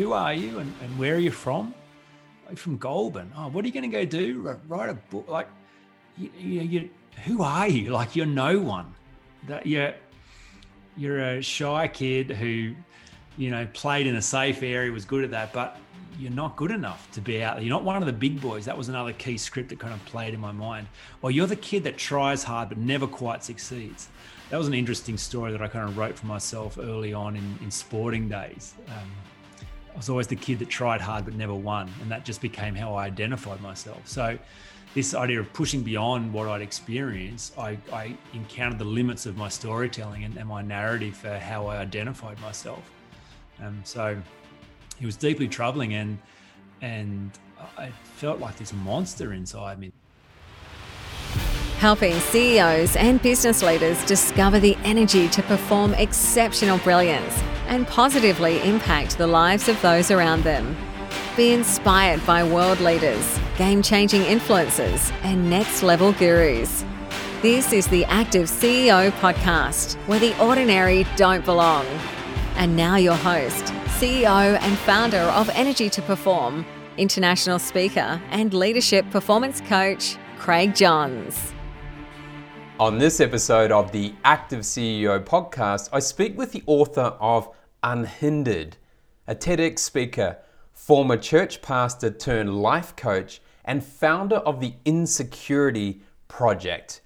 who are you and, and where are you from? From Goulburn. Oh, what are you going to go do? Write a book? Like, you, you, you, who are you? Like, you're no one. That you're, you're a shy kid who, you know, played in a safe area, was good at that, but you're not good enough to be out there. You're not one of the big boys. That was another key script that kind of played in my mind. Or you're the kid that tries hard but never quite succeeds. That was an interesting story that I kind of wrote for myself early on in, in sporting days. Um, I was always the kid that tried hard but never won, and that just became how I identified myself. So, this idea of pushing beyond what I'd experienced, I, I encountered the limits of my storytelling and, and my narrative for how I identified myself. Um, so, it was deeply troubling and and I felt like this monster inside me. Helping CEOs and business leaders discover the energy to perform exceptional brilliance and positively impact the lives of those around them. Be inspired by world leaders, game changing influencers, and next level gurus. This is the Active CEO podcast, where the ordinary don't belong. And now, your host, CEO and founder of Energy to Perform, international speaker and leadership performance coach, Craig Johns. On this episode of the Active CEO podcast, I speak with the author of Unhindered, a TEDx speaker, former church pastor turned life coach, and founder of the Insecurity Project.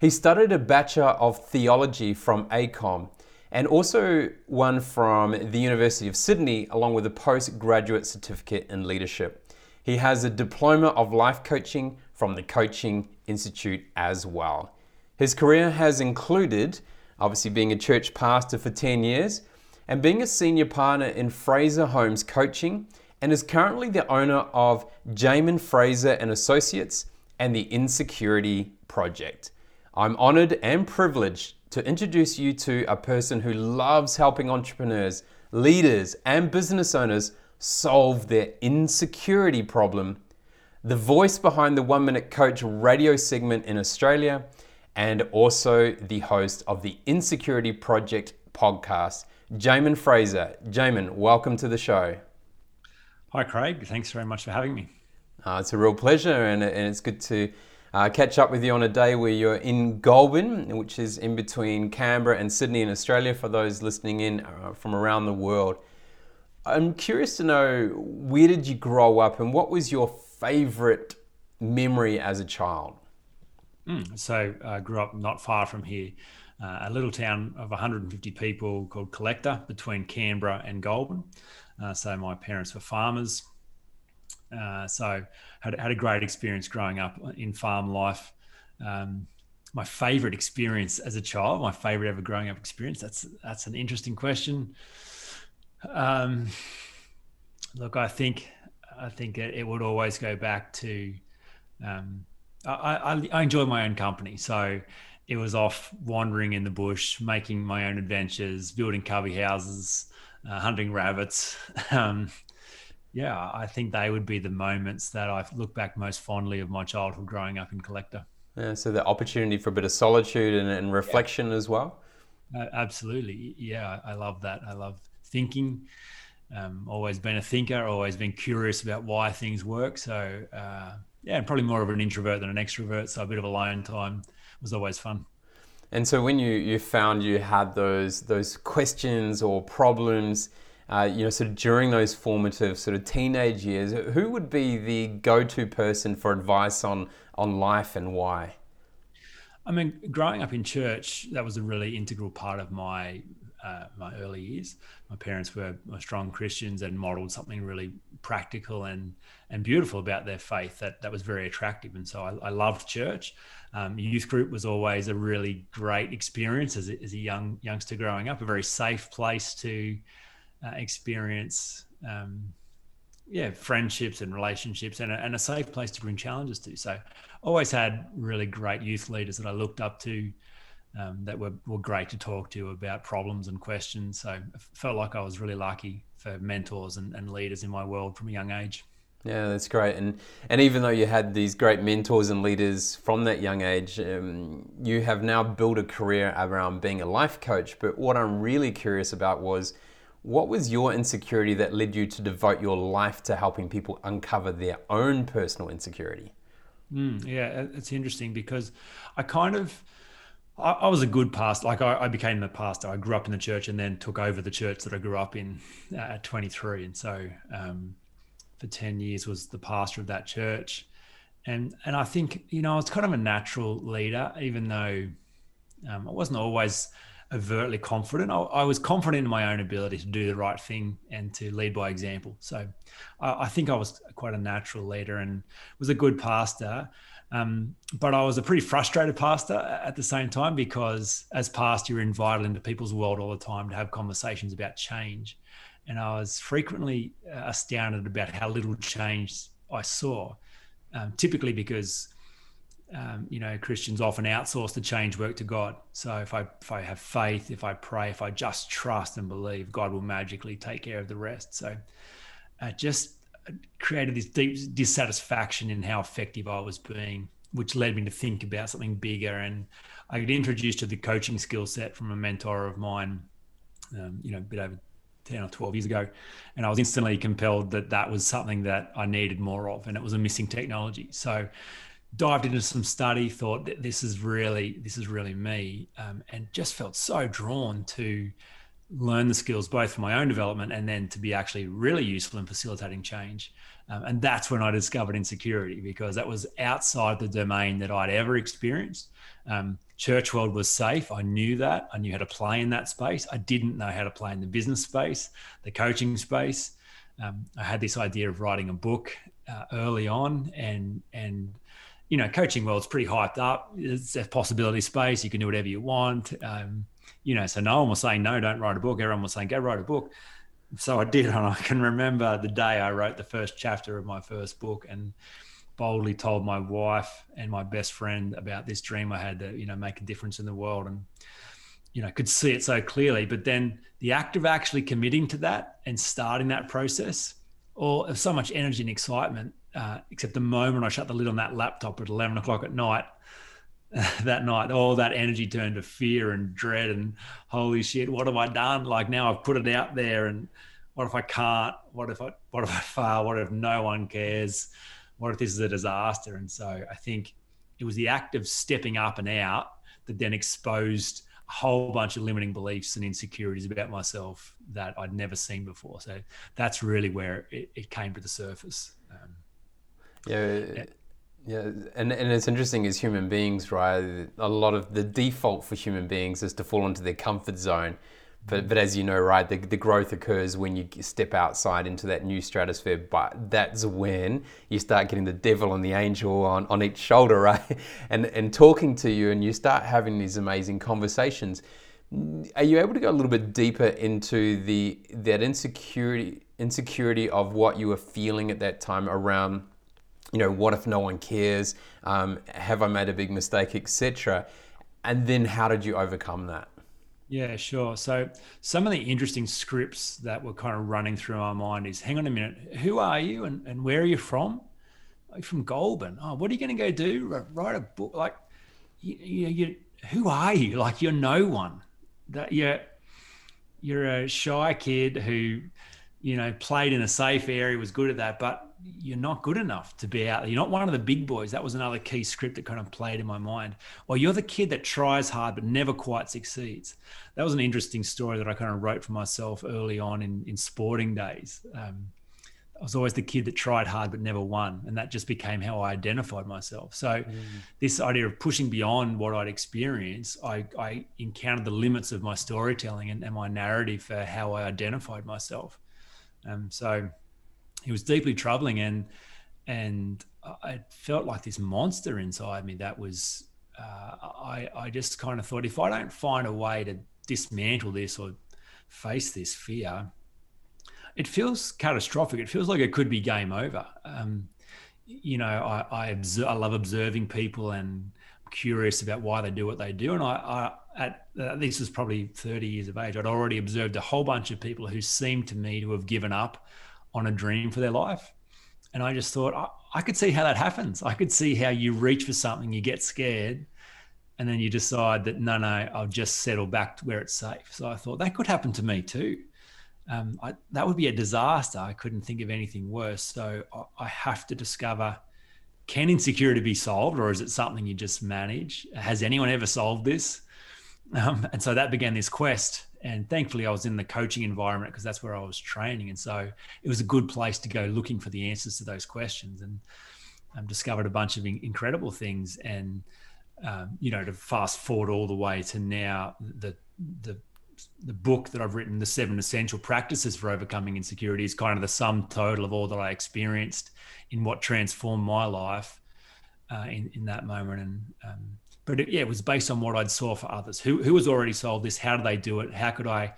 He studied a Bachelor of Theology from ACOM and also one from the University of Sydney, along with a postgraduate certificate in leadership. He has a diploma of life coaching from the Coaching Institute as well. His career has included, obviously, being a church pastor for 10 years and being a senior partner in Fraser Holmes Coaching, and is currently the owner of Jamin Fraser and Associates and the Insecurity Project. I'm honored and privileged to introduce you to a person who loves helping entrepreneurs, leaders, and business owners solve their insecurity problem, the voice behind the One Minute Coach radio segment in Australia, and also the host of the Insecurity Project podcast, Jamin Fraser. Jamin, welcome to the show. Hi, Craig. Thanks very much for having me. Uh, it's a real pleasure, and, and it's good to uh, catch up with you on a day where you're in Goulburn, which is in between Canberra and Sydney in Australia, for those listening in uh, from around the world. I'm curious to know where did you grow up and what was your favorite memory as a child? Mm, so I grew up not far from here, uh, a little town of 150 people called Collector between Canberra and Goulburn. Uh, so my parents were farmers. Uh, so had, had a great experience growing up in farm life. Um, my favorite experience as a child, my favorite ever growing up experience. That's that's an interesting question. Um, look, I think I think it, it, would always go back to um, I, I, I enjoy my own company, so it was off wandering in the bush, making my own adventures, building cubby houses, uh, hunting rabbits. Um, yeah, I think they would be the moments that I look back most fondly of my childhood growing up in Collector. Yeah, so the opportunity for a bit of solitude and, and reflection yeah. as well. Uh, absolutely, yeah, I love that. I love thinking. Um, always been a thinker. Always been curious about why things work. So uh, yeah, probably more of an introvert than an extrovert. So a bit of alone time was always fun. And so when you you found you had those those questions or problems uh, you know, sort of during those formative sort of teenage years, who would be the go-to person for advice on on life and why? I mean, growing up in church, that was a really integral part of my uh, my early years. My parents were, were strong Christians and modelled something really practical and and beautiful about their faith that that was very attractive. And so I, I loved church. Um, youth group was always a really great experience as a, as a young youngster growing up, a very safe place to uh, experience um, yeah friendships and relationships and a, and a safe place to bring challenges to. So always had really great youth leaders that i looked up to um, that were, were great to talk to about problems and questions. So i felt like i was really lucky for mentors and, and leaders in my world from a young age yeah, that's great. And and even though you had these great mentors and leaders from that young age, um, you have now built a career around being a life coach. But what I'm really curious about was What was your insecurity that led you to devote your life to helping people uncover their own personal insecurity? Mm, yeah, it's interesting because I kind of, I, I was a good pastor. Like I, I, became the pastor. I grew up in the church and then took over the church that I grew up in at 23. And so um, for 10 years was the pastor of that church. And, and I think, you know, I was kind of a natural leader, even though um, I wasn't always overtly confident. I, I, was confident in my own ability to do the right thing and to lead by example. So I, I think I was quite a natural leader and was a good pastor. Um, but I was a pretty frustrated pastor at the same time because as pastor, you're invited into people's world all the time to have conversations about change. And I was frequently uh, astounded about how little change I saw, um, typically because um, you know, Christians often outsource the change work to God. So if I if I have faith, if I pray, if I just trust and believe, God will magically take care of the rest. So uh, just created this deep dissatisfaction in how effective I was being, which led me to think about something bigger. And I got introduced to the coaching skill set from a mentor of mine, um, you know, a bit over 10 or 12 years ago. And I was instantly compelled that that was something that I needed more of, and it was a missing technology. So dived into some study, thought that this is really this is really me, um, and just felt so drawn to learn the skills both for my own development and then to be actually really useful in facilitating change. Um, and that's when I discovered insecurity because that was outside the domain that I'd ever experienced. Um, church world was safe. I knew that. I knew how to play in that space. I didn't know how to play in the business space, the coaching space. Um, I had this idea of writing a book uh, early on, and and you know, coaching world's pretty hyped up. It's a possibility space. You can do whatever you want. Um, you know, so no one was saying, no, don't write a book. Everyone was saying, go write a book. So I did. And I can remember the day I wrote the first chapter of my first book and boldly told my wife and my best friend about this dream I had to, you know, make a difference in the world. And, you know, could see it so clearly. But then the act of actually committing to that and starting that process, or so much energy and excitement uh, except the moment I shut the lid on that laptop at 11 o'clock at night, that night, all that energy turned to fear and dread and holy shit, what have I done? Like now I've put it out there and what if I can't? What if I, what if I fail? What if no one cares? What if this is a disaster? And so I think it was the act of stepping up and out that then exposed a whole bunch of limiting beliefs and insecurities about myself that I'd never seen before. So that's really where it, it came to the surface. Um, yeah. Yeah, and, and it's interesting as human beings, right? A lot of the default for human beings is to fall into their comfort zone. But, but as you know, right, the, the growth occurs when you step outside into that new stratosphere. But that's when you start getting the devil and the angel on, on each shoulder, right? And, and talking to you, and you start having these amazing conversations. Are you able to go a little bit deeper into the that insecurity insecurity of what you were feeling at that time around you know, what if no one cares? Um, have I made a big mistake, etc. And then how did you overcome that? Yeah, sure. So some of the interesting scripts that were kind of running through my mind is, hang on a minute, who are you and, and where are you from? Are you from Goulburn. Oh, what are you going to go do? Write a book? Like, you, you, you, who are you? Like, you're no one. That you're you're a shy kid who, you know, played in a safe area, was good at that, but you're not good enough to be out there. You're not one of the big boys. That was another key script that kind of played in my mind. Or you're the kid that tries hard but never quite succeeds. That was an interesting story that I kind of wrote for myself early on in, in sporting days. Um, I was always the kid that tried hard but never won. And that just became how I identified myself. So, mm. this idea of pushing beyond what I'd experienced, I, I encountered the limits of my storytelling and, and my narrative for how I identified myself. Um, so, it was deeply troubling and and I felt like this monster inside me that was uh, I I just kind of thought if I don't find a way to dismantle this or face this fear, it feels catastrophic. It feels like it could be game over. Um, you know, I I, observe, I love observing people and curious about why they do what they do. And I, I at uh, this was probably 30 years of age, I'd already observed a whole bunch of people who seemed to me to have given up on a dream for their life. And I just thought, I, I could see how that happens. I could see how you reach for something, you get scared, and then you decide that, no, no, I'll just settle back to where it's safe. So I thought that could happen to me too. um, I, that would be a disaster. I couldn't think of anything worse. So I, I have to discover can insecurity be solved or is it something you just manage? Has anyone ever solved this? Um, and so that began this quest. And thankfully, I was in the coaching environment because that's where I was training. And so it was a good place to go looking for the answers to those questions and um, discovered a bunch of in- incredible things. And, um, you know, to fast forward all the way to now, the, the the book that I've written, The Seven Essential Practices for Overcoming Insecurity, is kind of the sum total of all that I experienced in what transformed my life uh, in, in that moment. And, um, but it, yeah, it was based on what I'd saw for others. Who, who has already solved this? How do they do it? How could I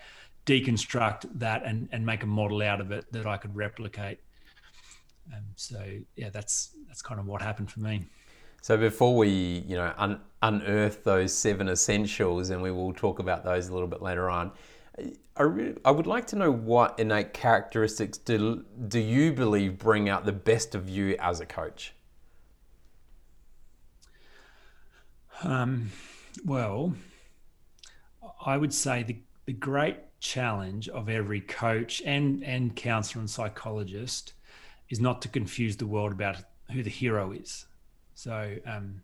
deconstruct that and, and make a model out of it that I could replicate? Um, so yeah, that's, that's kind of what happened for me. So before we, you know, un- unearth those seven essentials, and we will talk about those a little bit later on, I, re- I would like to know what innate characteristics do, do you believe bring out the best of you as a coach? Um, well, I would say the, the great challenge of every coach and, and counselor and psychologist is not to confuse the world about who the hero is. So um,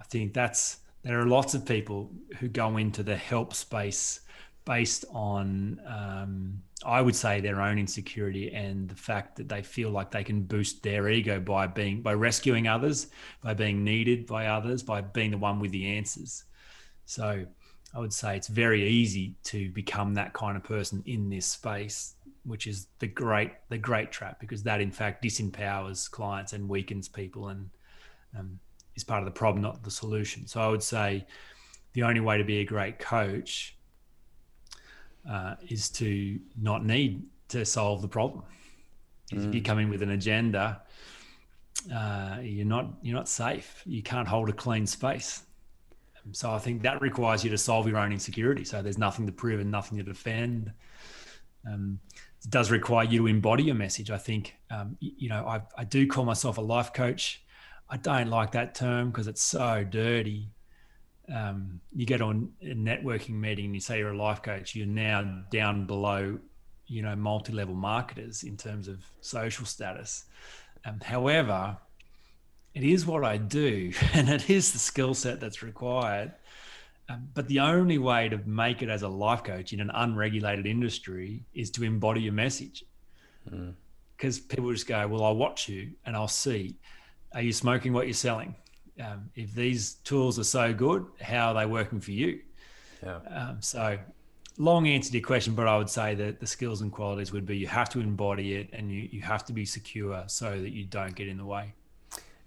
I think that's there are lots of people who go into the help space based on um, I would say their own insecurity and the fact that they feel like they can boost their ego by being by rescuing others, by being needed by others, by being the one with the answers. So I would say it's very easy to become that kind of person in this space which is the great the great trap because that in fact disempowers clients and weakens people and um, is part of the problem, not the solution. So I would say the only way to be a great coach uh, is to not need to solve the problem. Mm. If you come in with an agenda, uh, you're not you're not safe. You can't hold a clean space. So I think that requires you to solve your own insecurity. So there's nothing to prove and nothing to defend. Um, it does require you to embody your message. I think, um, you know, I, I do call myself a life coach. I don't like that term because it's so dirty. Um, you get on a networking meeting and you say you're a life coach, you're now down below, you know, multi-level marketers in terms of social status. Um, however, it is what I do, and it is the skill set that's required. Um, but the only way to make it as a life coach in an unregulated industry is to embody your message. Because mm. people just go, "Well, I'll watch you and I'll see." are you smoking what you're selling? Um, if these tools are so good, how are they working for you? Yeah. Um, so, long answer to your question, but I would say that the skills and qualities would be you have to embody it and you, you have to be secure so that you don't get in the way.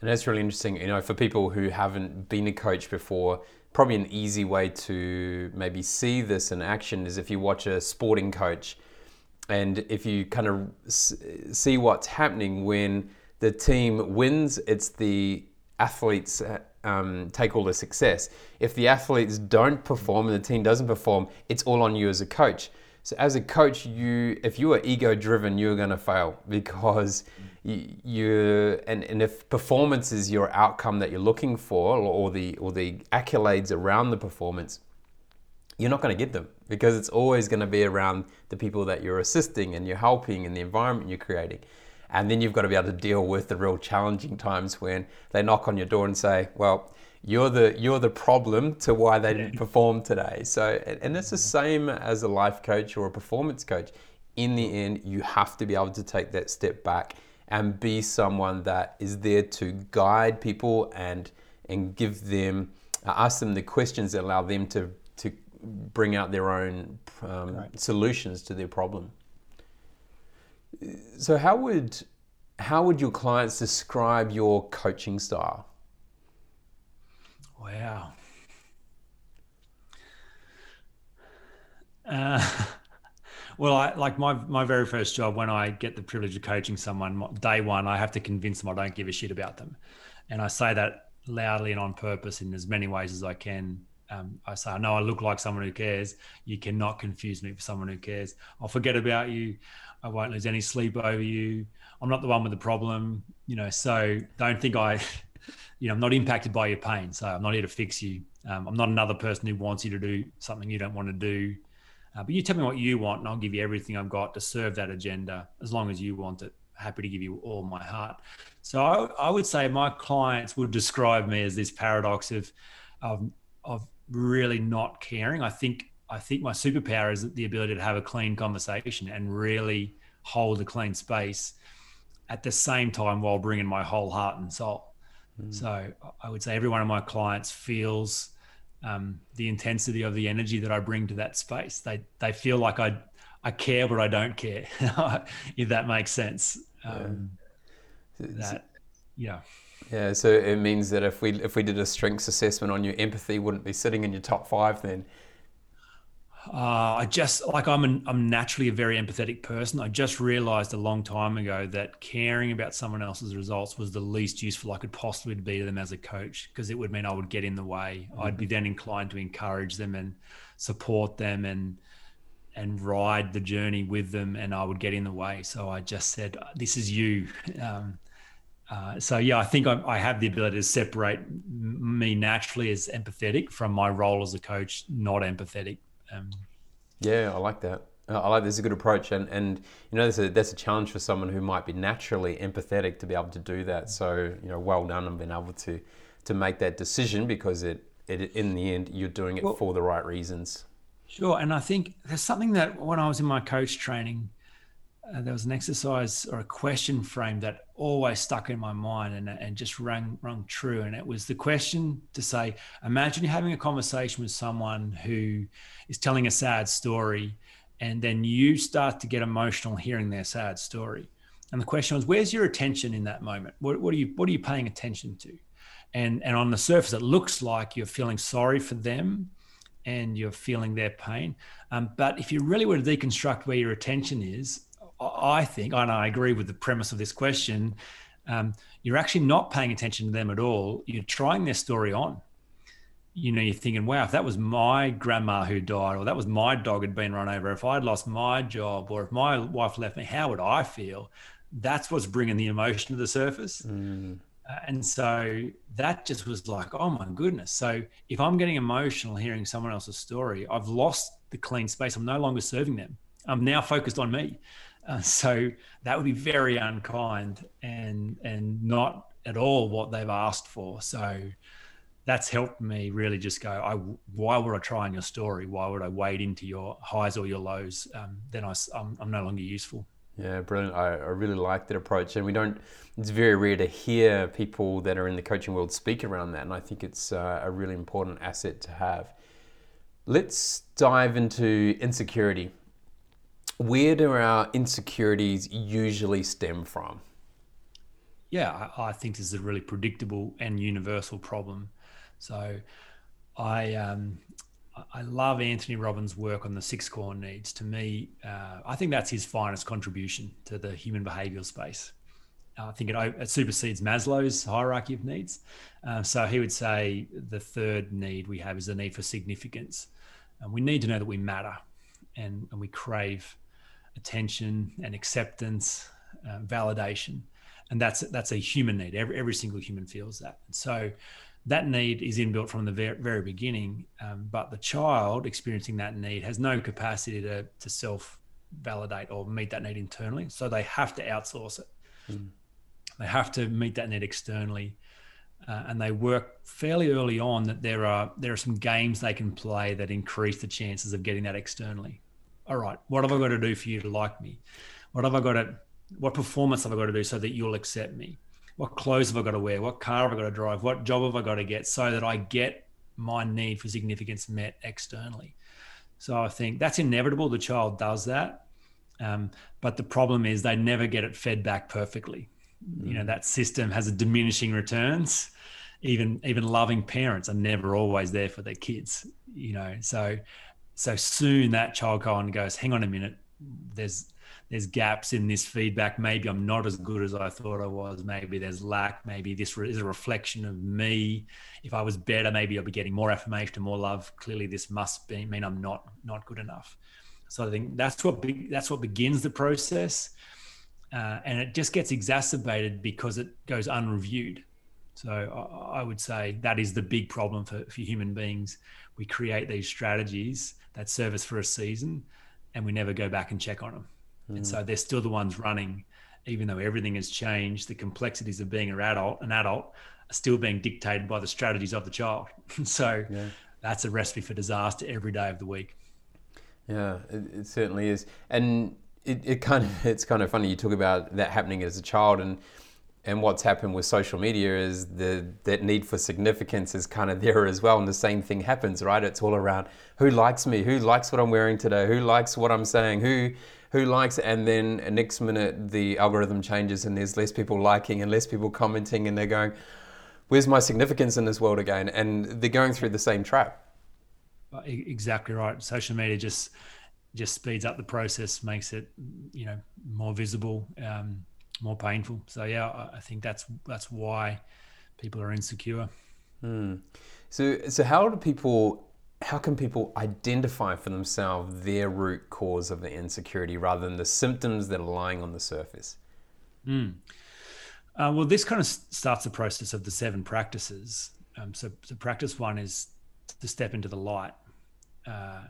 And that's really interesting. You know, for people who haven't been a coach before, probably an easy way to maybe see this in action is if you watch a sporting coach and if you kind of see what's happening when the team wins, it's the athletes uh, um, take all the success. If the athletes don't perform and the team doesn't perform, it's all on you as a coach. So as a coach, you if you are ego driven, you're going to fail because you, you and, and if performance is your outcome that you're looking for, or the or the accolades around the performance, you're not going to get them because it's always going to be around the people that you're assisting and you're helping and the environment you're creating. And then you've got to be able to deal with the real challenging times when they knock on your door and say, well, you're the you're the problem to why they didn't perform today. So and it's the same as a life coach or a performance coach. In the end, you have to be able to take that step back and be someone that is there to guide people and and give them uh, ask them the questions that allow them to to bring out their own um, right. solutions to their problem. So how would how would your clients describe your coaching style? Wow. Uh, well, I like my my very first job when I get the privilege of coaching someone. Day one, I have to convince them I don't give a shit about them, and I say that loudly and on purpose in as many ways as I can. Um, I say, I know I look like someone who cares. You cannot confuse me for someone who cares. I'll forget about you. I won't lose any sleep over you. I'm not the one with the problem, you know. So don't think I, you know, I'm not impacted by your pain. So I'm not here to fix you. Um, I'm not another person who wants you to do something you don't want to do. Uh, but you tell me what you want, and I'll give you everything I've got to serve that agenda as long as you want it. Happy to give you all my heart. So I, I would say my clients would describe me as this paradox of, of, of really not caring. I think I think my superpower is the ability to have a clean conversation and really hold a clean space at the same time while bringing my whole heart and soul. Mm. So I would say every one of my clients feels um, the intensity of the energy that I bring to that space. They they feel like I I care, but I don't care. if that makes sense. Um, yeah. That yeah. Yeah, so it means that if we if we did a strengths assessment on your empathy, wouldn't be sitting in your top five then. Uh, I just like I'm an, I'm naturally a very empathetic person. I just realized a long time ago that caring about someone else's results was the least useful I could possibly be to them as a coach because it would mean I would get in the way. Mm-hmm. I'd be then inclined to encourage them and support them and and ride the journey with them, and I would get in the way. So I just said, "This is you." Um, uh, so yeah, I think I, I, have the ability to separate me naturally as empathetic from my role as a coach, not empathetic. Um, yeah, I like that. I like this is a good approach, and and you know that's a that's a challenge for someone who might be naturally empathetic to be able to do that. So you know, well done on being able to to make that decision because it, it in the end you're doing it well, for the right reasons. Sure, and I think there's something that when I was in my coach training, uh, there was an exercise or a question frame that always stuck in my mind and, and just rang, rang true. And it was the question to say, imagine you're having a conversation with someone who is telling a sad story, and then you start to get emotional hearing their sad story. And the question was, where's your attention in that moment? What, what are you what are you paying attention to? And and on the surface, it looks like you're feeling sorry for them and you're feeling their pain. Um, but if you really were to deconstruct where your attention is, I think, and I agree with the premise of this question, um, you're actually not paying attention to them at all. You're trying their story on. You know, you're thinking, wow, if that was my grandma who died, or that was my dog had been run over, if I'd lost my job, or if my wife left me, how would I feel? That's what's bringing the emotion to the surface. Mm. Uh, and so that just was like, oh my goodness. So if I'm getting emotional hearing someone else's story, I've lost the clean space. I'm no longer serving them. I'm now focused on me. Uh, so that would be very unkind and and not at all what they've asked for. So that's helped me really just go. I why would I try on your story? Why would I wade into your highs or your lows? Um, then I, I'm, I'm no longer useful. Yeah, brilliant. I, I really like that approach, and we don't. It's very rare to hear people that are in the coaching world speak around that, and I think it's uh, a really important asset to have. Let's dive into insecurity where do our insecurities usually stem from? Yeah, I, I think this is a really predictable and universal problem. So, I um, I love Anthony Robbins' work on the six core needs. To me, uh, I think that's his finest contribution to the human behavioral space. I think it, it, supersedes Maslow's hierarchy of needs. Uh, so he would say the third need we have is the need for significance. And we need to know that we matter and, and we crave attention and acceptance, uh, validation, and that's that's a human need. Every every single human feels that. And so that need is inbuilt from the very, very beginning, um, but the child experiencing that need has no capacity to to self validate or meet that need internally. So they have to outsource it. Mm. They have to meet that need externally. Uh, and they work fairly early on that there are there are some games they can play that increase the chances of getting that externally all right, what have I got to do for you to like me? What have I got to, what performance have I got to do so that you'll accept me? What clothes have I got to wear? What car have I got to drive? What job have I got to get so that I get my need for significance met externally? So I think that's inevitable. The child does that. Um, but the problem is they never get it fed back perfectly. Mm. You know, mm. that system has a diminishing returns. Even even loving parents are never always there for their kids. You know, so so soon that child kind of goes, hang on a minute, there's there's gaps in this feedback. Maybe I'm not as good as I thought I was. Maybe there's lack. Maybe this is a reflection of me. If I was better, maybe I'd be getting more affirmation and more love. Clearly, this must be, mean I'm not not good enough. So I think that's what be, that's what begins the process, uh, and it just gets exacerbated because it goes unreviewed. So I, I would say that is the big problem for, for human beings. We create these strategies that service for a season, and we never go back and check on them. Mm. And so they're still the ones running, even though everything has changed. The complexities of being an adult, an adult, are still being dictated by the strategies of the child. so yeah. that's a recipe for disaster every day of the week. Yeah, it, it certainly is, and it, it kind of it's kind of funny you talk about that happening as a child and and what's happened with social media is the that need for significance is kind of there as well and the same thing happens right? It's all around who likes me who likes what i'm wearing today who likes what i'm saying who who likes and then next minute the algorithm changes and there's less people liking and less people commenting and they're going where's my significance in this world again? And they're going through the same trap. Exactly right. Social media just just speeds up the process makes it you know more visible um, more painful. So yeah, I think that's that's why people are insecure. Hmm. So so how do people how can people identify for themselves their root cause of the insecurity rather than the symptoms that are lying on the surface? Hmm. Uh, well, this kind of starts the process of the seven practices. Um, so, so practice one is to step into the light. Uh,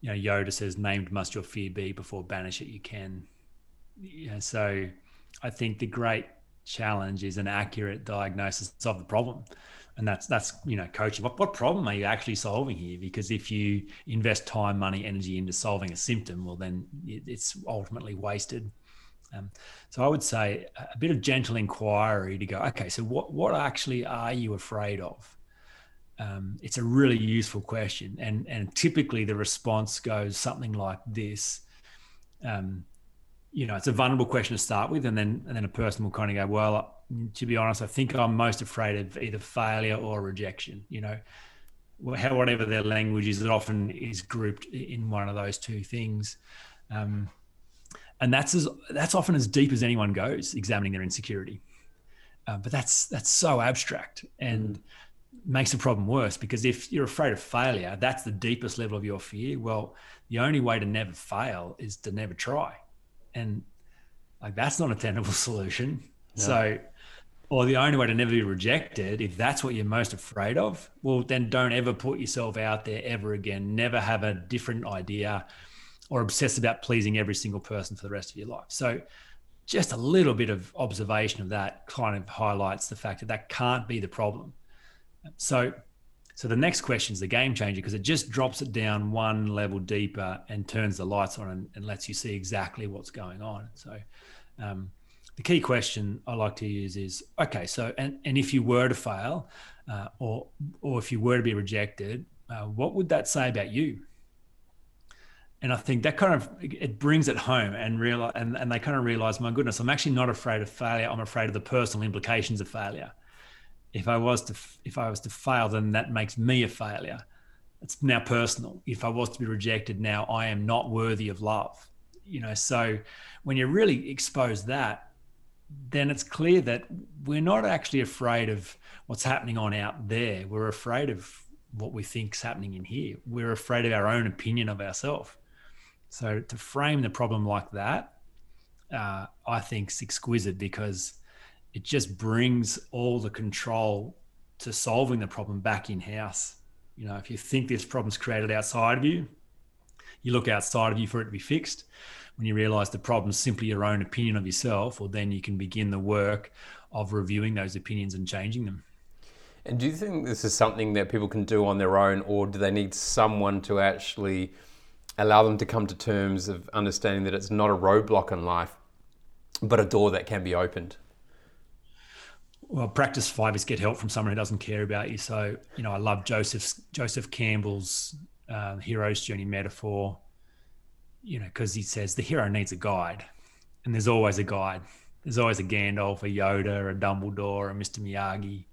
you know, Yoda says, "Named must your fear be; before banish it you can." Yeah, so I think the great challenge is an accurate diagnosis of the problem. And that's that's you know coaching. What what problem are you actually solving here? Because if you invest time, money, energy into solving a symptom, well then it's ultimately wasted. Um, so I would say a bit of gentle inquiry to go. Okay, so what what actually are you afraid of? Um, it's a really useful question, and and typically the response goes something like this. Um, you know, it's a vulnerable question to start with, and then and then a person will kind of go, well, to be honest, I think I'm most afraid of either failure or rejection. You know, how whatever their language is, it often is grouped in one of those two things, um, and that's as that's often as deep as anyone goes examining their insecurity. Uh, but that's that's so abstract and mm. makes the problem worse because if you're afraid of failure, that's the deepest level of your fear. Well, the only way to never fail is to never try and like that's not a tenable solution. No. So, or the only way to never be rejected, if that's what you're most afraid of, well, then don't ever put yourself out there ever again. Never have a different idea or obsess about pleasing every single person for the rest of your life. So, just a little bit of observation of that kind of highlights the fact that that can't be the problem. So, so the next question is the game changer because it just drops it down one level deeper and turns the lights on and, and lets you see exactly what's going on. So um, the key question I like to use is okay. So and and if you were to fail, uh, or or if you were to be rejected, uh, what would that say about you? And I think that kind of it brings it home and realize and, and they kind of realize, my goodness, I'm actually not afraid of failure. I'm afraid of the personal implications of failure if I was to if I was to fail, then that makes me a failure. It's now personal. If I was to be rejected, now I am not worthy of love. You know, so when you really expose that, then it's clear that we're not actually afraid of what's happening on out there. We're afraid of what we think is happening in here. We're afraid of our own opinion of ourselves. So to frame the problem like that, uh, I think is exquisite because it just brings all the control to solving the problem back in house. You know, if you think this problem's created outside of you, you look outside of you for it to be fixed. When you realize the problem's simply your own opinion of yourself, well, then you can begin the work of reviewing those opinions and changing them. And do you think this is something that people can do on their own, or do they need someone to actually allow them to come to terms of understanding that it's not a roadblock in life, but a door that can be opened? Well, practice five is get help from someone who doesn't care about you. So, you know, I love Joseph Joseph Campbell's uh, hero's journey metaphor. You know, because he says the hero needs a guide, and there's always a guide. There's always a Gandalf, a Yoda, a Dumbledore, a Mr. Miyagi.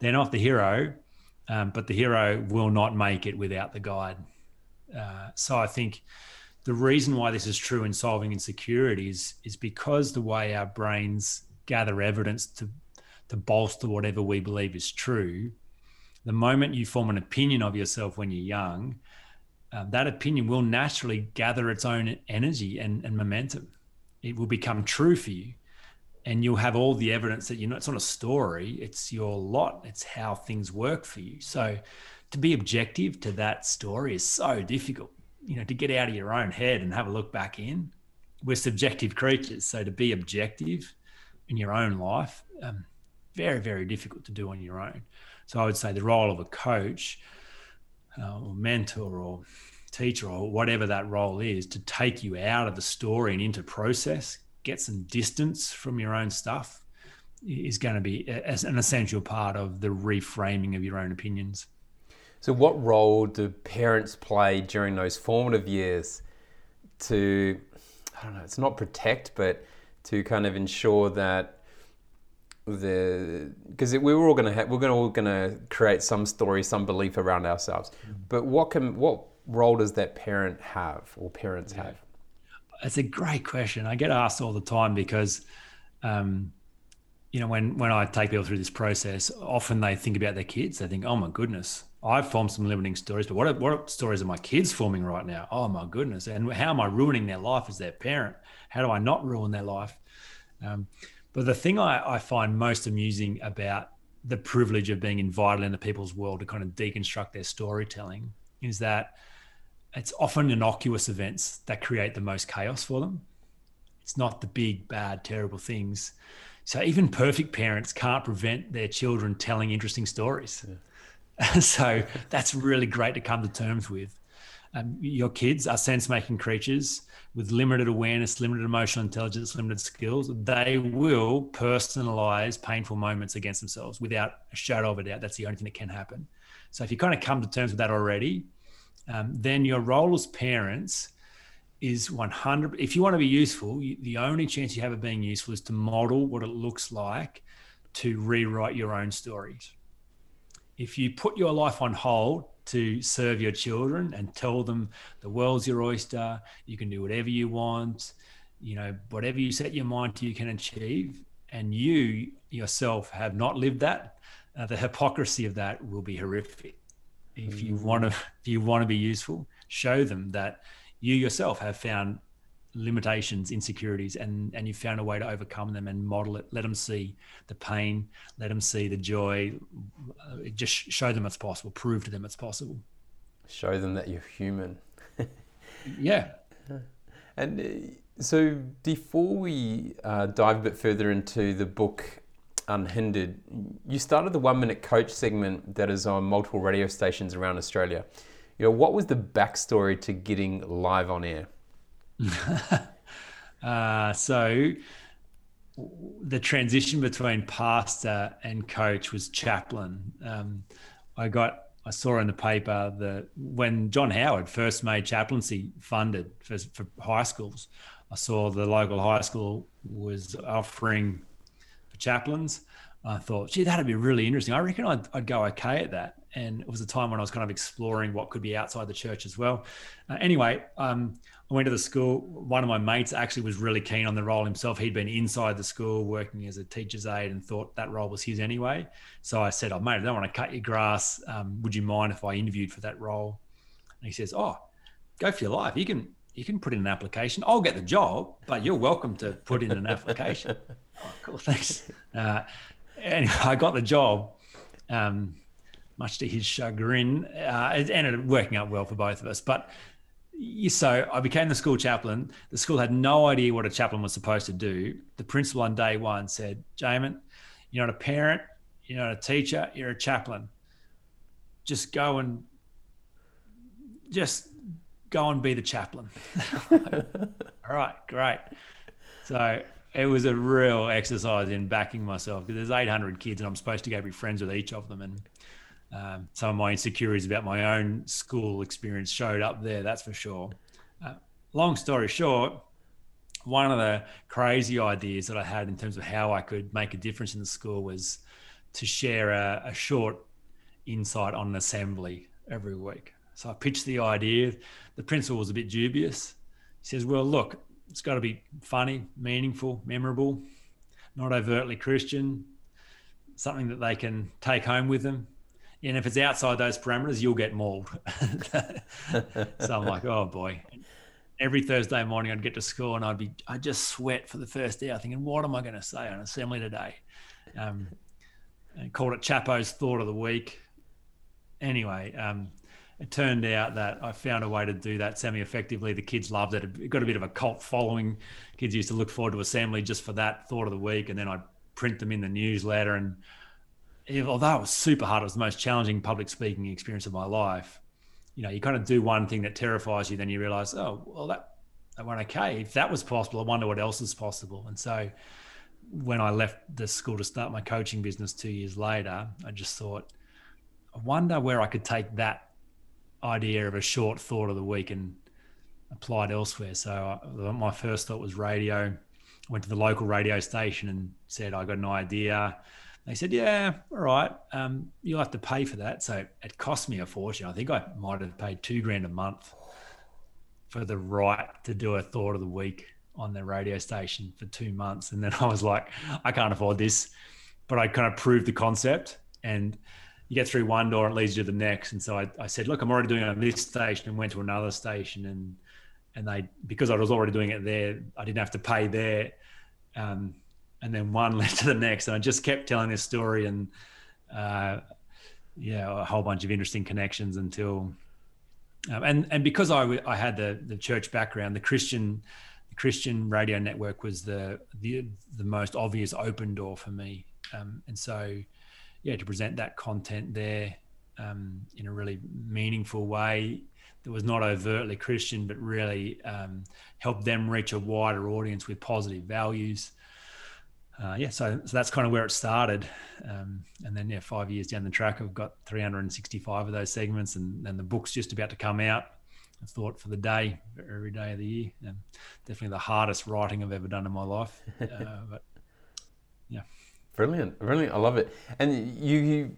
They're not the hero, um, but the hero will not make it without the guide. Uh, so I think the reason why this is true in solving insecurities is because the way our brains gather evidence to to bolster whatever we believe is true, the moment you form an opinion of yourself when you're young, uh, that opinion will naturally gather its own energy and, and momentum. It will become true for you. and you'll have all the evidence that you know it's not a story it's your lot it's how things work for you so to be objective to that story is so difficult you know to get out of your own head and have a look back in we're subjective creatures so to be objective in your own life um, very very difficult to do on your own so i would say the role of a coach uh, or mentor or teacher or whatever that role is to take you out of the story and into process get some distance from your own stuff is going to be an essential part of the reframing of your own opinions. So, what role do parents play during those formative years to, I don't know, it's not protect, but to kind of ensure that the because we were all going to have we're going all going to create some story, some belief around ourselves. Mm. But what can what role does that parent have or parents yeah. have? It's a great question. I get asked all the time because, um, you know, when when I take people through this process, often they think about their kids. They think, "Oh my goodness, I've formed some limiting stories, but what what stories are my kids forming right now? Oh my goodness, and how am I ruining their life as their parent? How do I not ruin their life?" Um, but the thing I, I find most amusing about the privilege of being invited into people's world to kind of deconstruct their storytelling is that it's often innocuous events that create the most chaos for them. It's not the big, bad, terrible things. So even perfect parents can't prevent their children telling interesting stories. Yeah. so that's really great to come to terms with. Um, your kids are sense making creatures with limited awareness, limited emotional intelligence, limited skills. They will personalize painful moments against themselves without a shadow of a doubt. That's the only thing that can happen. So if you kind of come to terms with that already, um, then your role as parents is 100 if you want to be useful you, the only chance you have of being useful is to model what it looks like to rewrite your own stories if you put your life on hold to serve your children and tell them the world's your oyster. You can do whatever you want. You know whatever you set your mind to you can achieve. And you yourself have not lived that. Uh, the hypocrisy of that will be horrific. If you want to if you want to be useful show them that you yourself have found limitations insecurities and and you've found a way to overcome them and model it let them see the pain let them see the joy just show them it's possible prove to them it's possible show them that you're human yeah and uh, so before we uh, dive a bit further into the book unhindered. You started the one minute coach segment that is on multiple radio stations around Australia. You know, what was the backstory to getting live on air? uh, so the transition between pastor and coach was chaplain. Um, I got I saw in the paper that when John Howard first made chaplaincy funded for, for high schools, I saw the local high school was offering for chaplains. I thought, gee, that'd be really interesting. I reckon I'd, I'd, go okay at that. And it was a time when I was kind of exploring what could be outside the church as well. Uh, anyway, um, I went to the school. One of my mates actually was really keen on the role himself. He'd been inside the school working as a teacher's aide and thought that role was his anyway. So I said, Oh, mate, I don't want to cut your grass. Um, would you mind if I interviewed for that role? And he says, Oh, go for your life. You can you can put in an application. I'll get the job, but you're welcome to put in an application. oh, cool, thanks. Uh, anyway, I got the job, um, much to his chagrin. Uh, it ended up working out well for both of us. But so I became the school chaplain. The school had no idea what a chaplain was supposed to do. The principal on day one said, Jamin, you're not a parent, you're not a teacher, you're a chaplain. Just go and just go and be the chaplain. All right, great. So it was a real exercise in backing myself because there's 800 kids and I'm supposed to go be friends with each of them. And um, some of my insecurities about my own school experience showed up there, that's for sure. Uh, long story short, one of the crazy ideas that I had in terms of how I could make a difference in the school was to share a, a short insight on an assembly every week. So I pitched the idea. The principal was a bit dubious. He says, Well, look, it's got to be funny, meaningful, memorable, not overtly Christian, something that they can take home with them. And if it's outside those parameters, you'll get mauled. so I'm like, oh boy. every Thursday morning I'd get to school and I'd be I'd just sweat for the first hour thinking, what am I going to say on assembly today? Um, and called it Chapo's thought of the week. Anyway, um, it turned out that I found a way to do that semi effectively. The kids loved it. It got a bit of a cult following. Kids used to look forward to assembly just for that thought of the week, and then I'd print them in the newsletter. And although it was super hard, it was the most challenging public speaking experience of my life. You know, you kind of do one thing that terrifies you, then you realize, oh, well, that, that went okay. If that was possible, I wonder what else is possible. And so when I left the school to start my coaching business two years later, I just thought, I wonder where I could take that idea of a short thought of the week and applied elsewhere. So I, my first thought was radio. I went to the local radio station and said I got an idea. They said, "Yeah, all right. Um, you'll have to pay for that." So it cost me a fortune. I think I might have paid two grand a month for the right to do a thought of the week on the radio station for two months. And then I was like, I can't afford this, but I kind of proved the concept and you get through one door it leads you to the next. And so I, I said, look, I'm already doing it on this station and went to another station and and they because I was already doing it there, I didn't have to pay there. Um, and then one led to the next, and I just kept telling this story and uh, yeah, a whole bunch of interesting connections until um, and and because I I had the the church background, the Christian the Christian radio network was the the the most obvious open door for me, um, and so yeah, to present that content there um, in a really meaningful way that was not overtly Christian, but really um, help them reach a wider audience with positive values. Uh, yeah, so, so that's kind of where it started. Um, and then, yeah, five years down the track, I've got 365 of those segments, and, and the book's just about to come out. I thought for the day, every day of the year. Um, definitely the hardest writing I've ever done in my life. Uh, but yeah. Brilliant, brilliant. I love it. And you, you,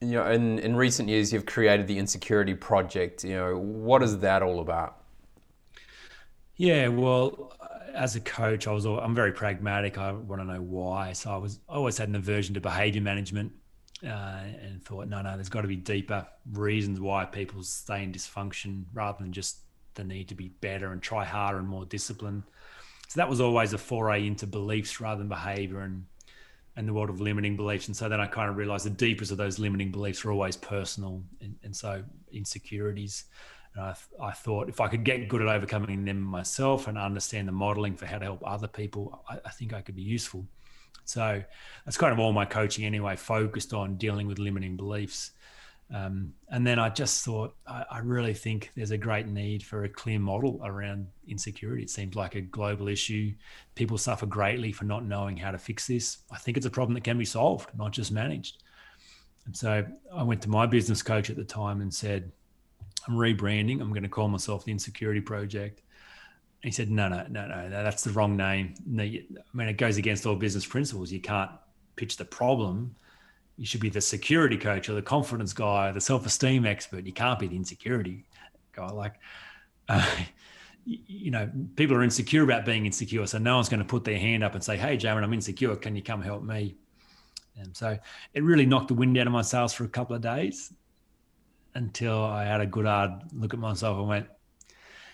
you know, in, in recent years, you've created the Insecurity Project. You know, what is that all about? Yeah, well, as a coach, I was I'm very pragmatic. I want to know why. So I was I always had an aversion to behavior management, uh, and thought, no, no, there's got to be deeper reasons why people stay in dysfunction rather than just the need to be better and try harder and more disciplined. So that was always a foray into beliefs rather than behavior and and the world of limiting beliefs. And so then I kind of realized the deepest of those limiting beliefs are always personal. And, and so insecurities. And I, I thought if I could get good at overcoming them myself and understand the modeling for how to help other people, I, I think I could be useful. So that's kind of all my coaching anyway, focused on dealing with limiting beliefs. Um, and then I just thought, I, I, really think there's a great need for a clear model around insecurity. It seems like a global issue. People suffer greatly for not knowing how to fix this. I think it's a problem that can be solved, not just managed. And so I went to my business coach at the time and said, I'm rebranding. I'm going to call myself the Insecurity Project. He said, no, no, no, no, no, that's the wrong name. No, I mean, it goes against all business principles. You can't pitch the problem you should be the security coach or the confidence guy, the self-esteem expert. You can't be the insecurity guy. Like, uh, you know, people are insecure about being insecure, so no one's going to put their hand up and say, "Hey, Jamin, I'm insecure. Can you come help me?" And so it really knocked the wind out of my sails for a couple of days until I had a good hard look at myself and went,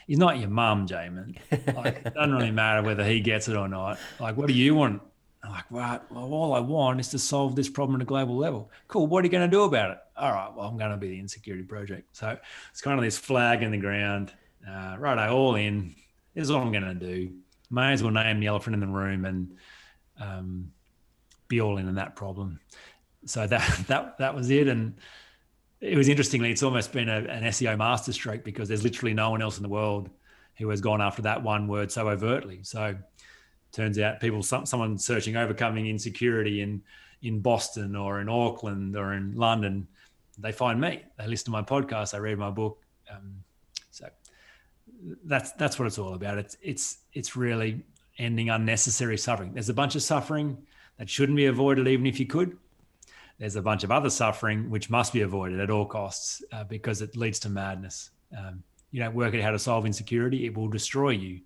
"He's not your mum, Jamin. Like, it doesn't really matter whether he gets it or not. Like, what do you want I'm like, right, well, all I want is to solve this problem at a global level. Cool. What are you going to do about it? All right, well, I'm going to be the insecurity project. So it's kind of this flag in the ground. Uh, right, all in. This is what I'm going to do. May as well name the elephant in the room and um, be all in on that problem. So that that that was it. And it was interestingly, it's almost been a, an SEO masterstroke because there's literally no one else in the world who has gone after that one word so overtly. So turns out people some, someone searching overcoming insecurity in in Boston or in Auckland or in London, they find me. They listen to my podcast. They read my book. Um, so that's that's what it's all about. It's it's it's really ending unnecessary suffering. There's a bunch of suffering that shouldn't be avoided, even if you could. There's a bunch of other suffering which must be avoided at all costs uh, because it leads to madness. Um, you don't work out how to solve insecurity; it will destroy you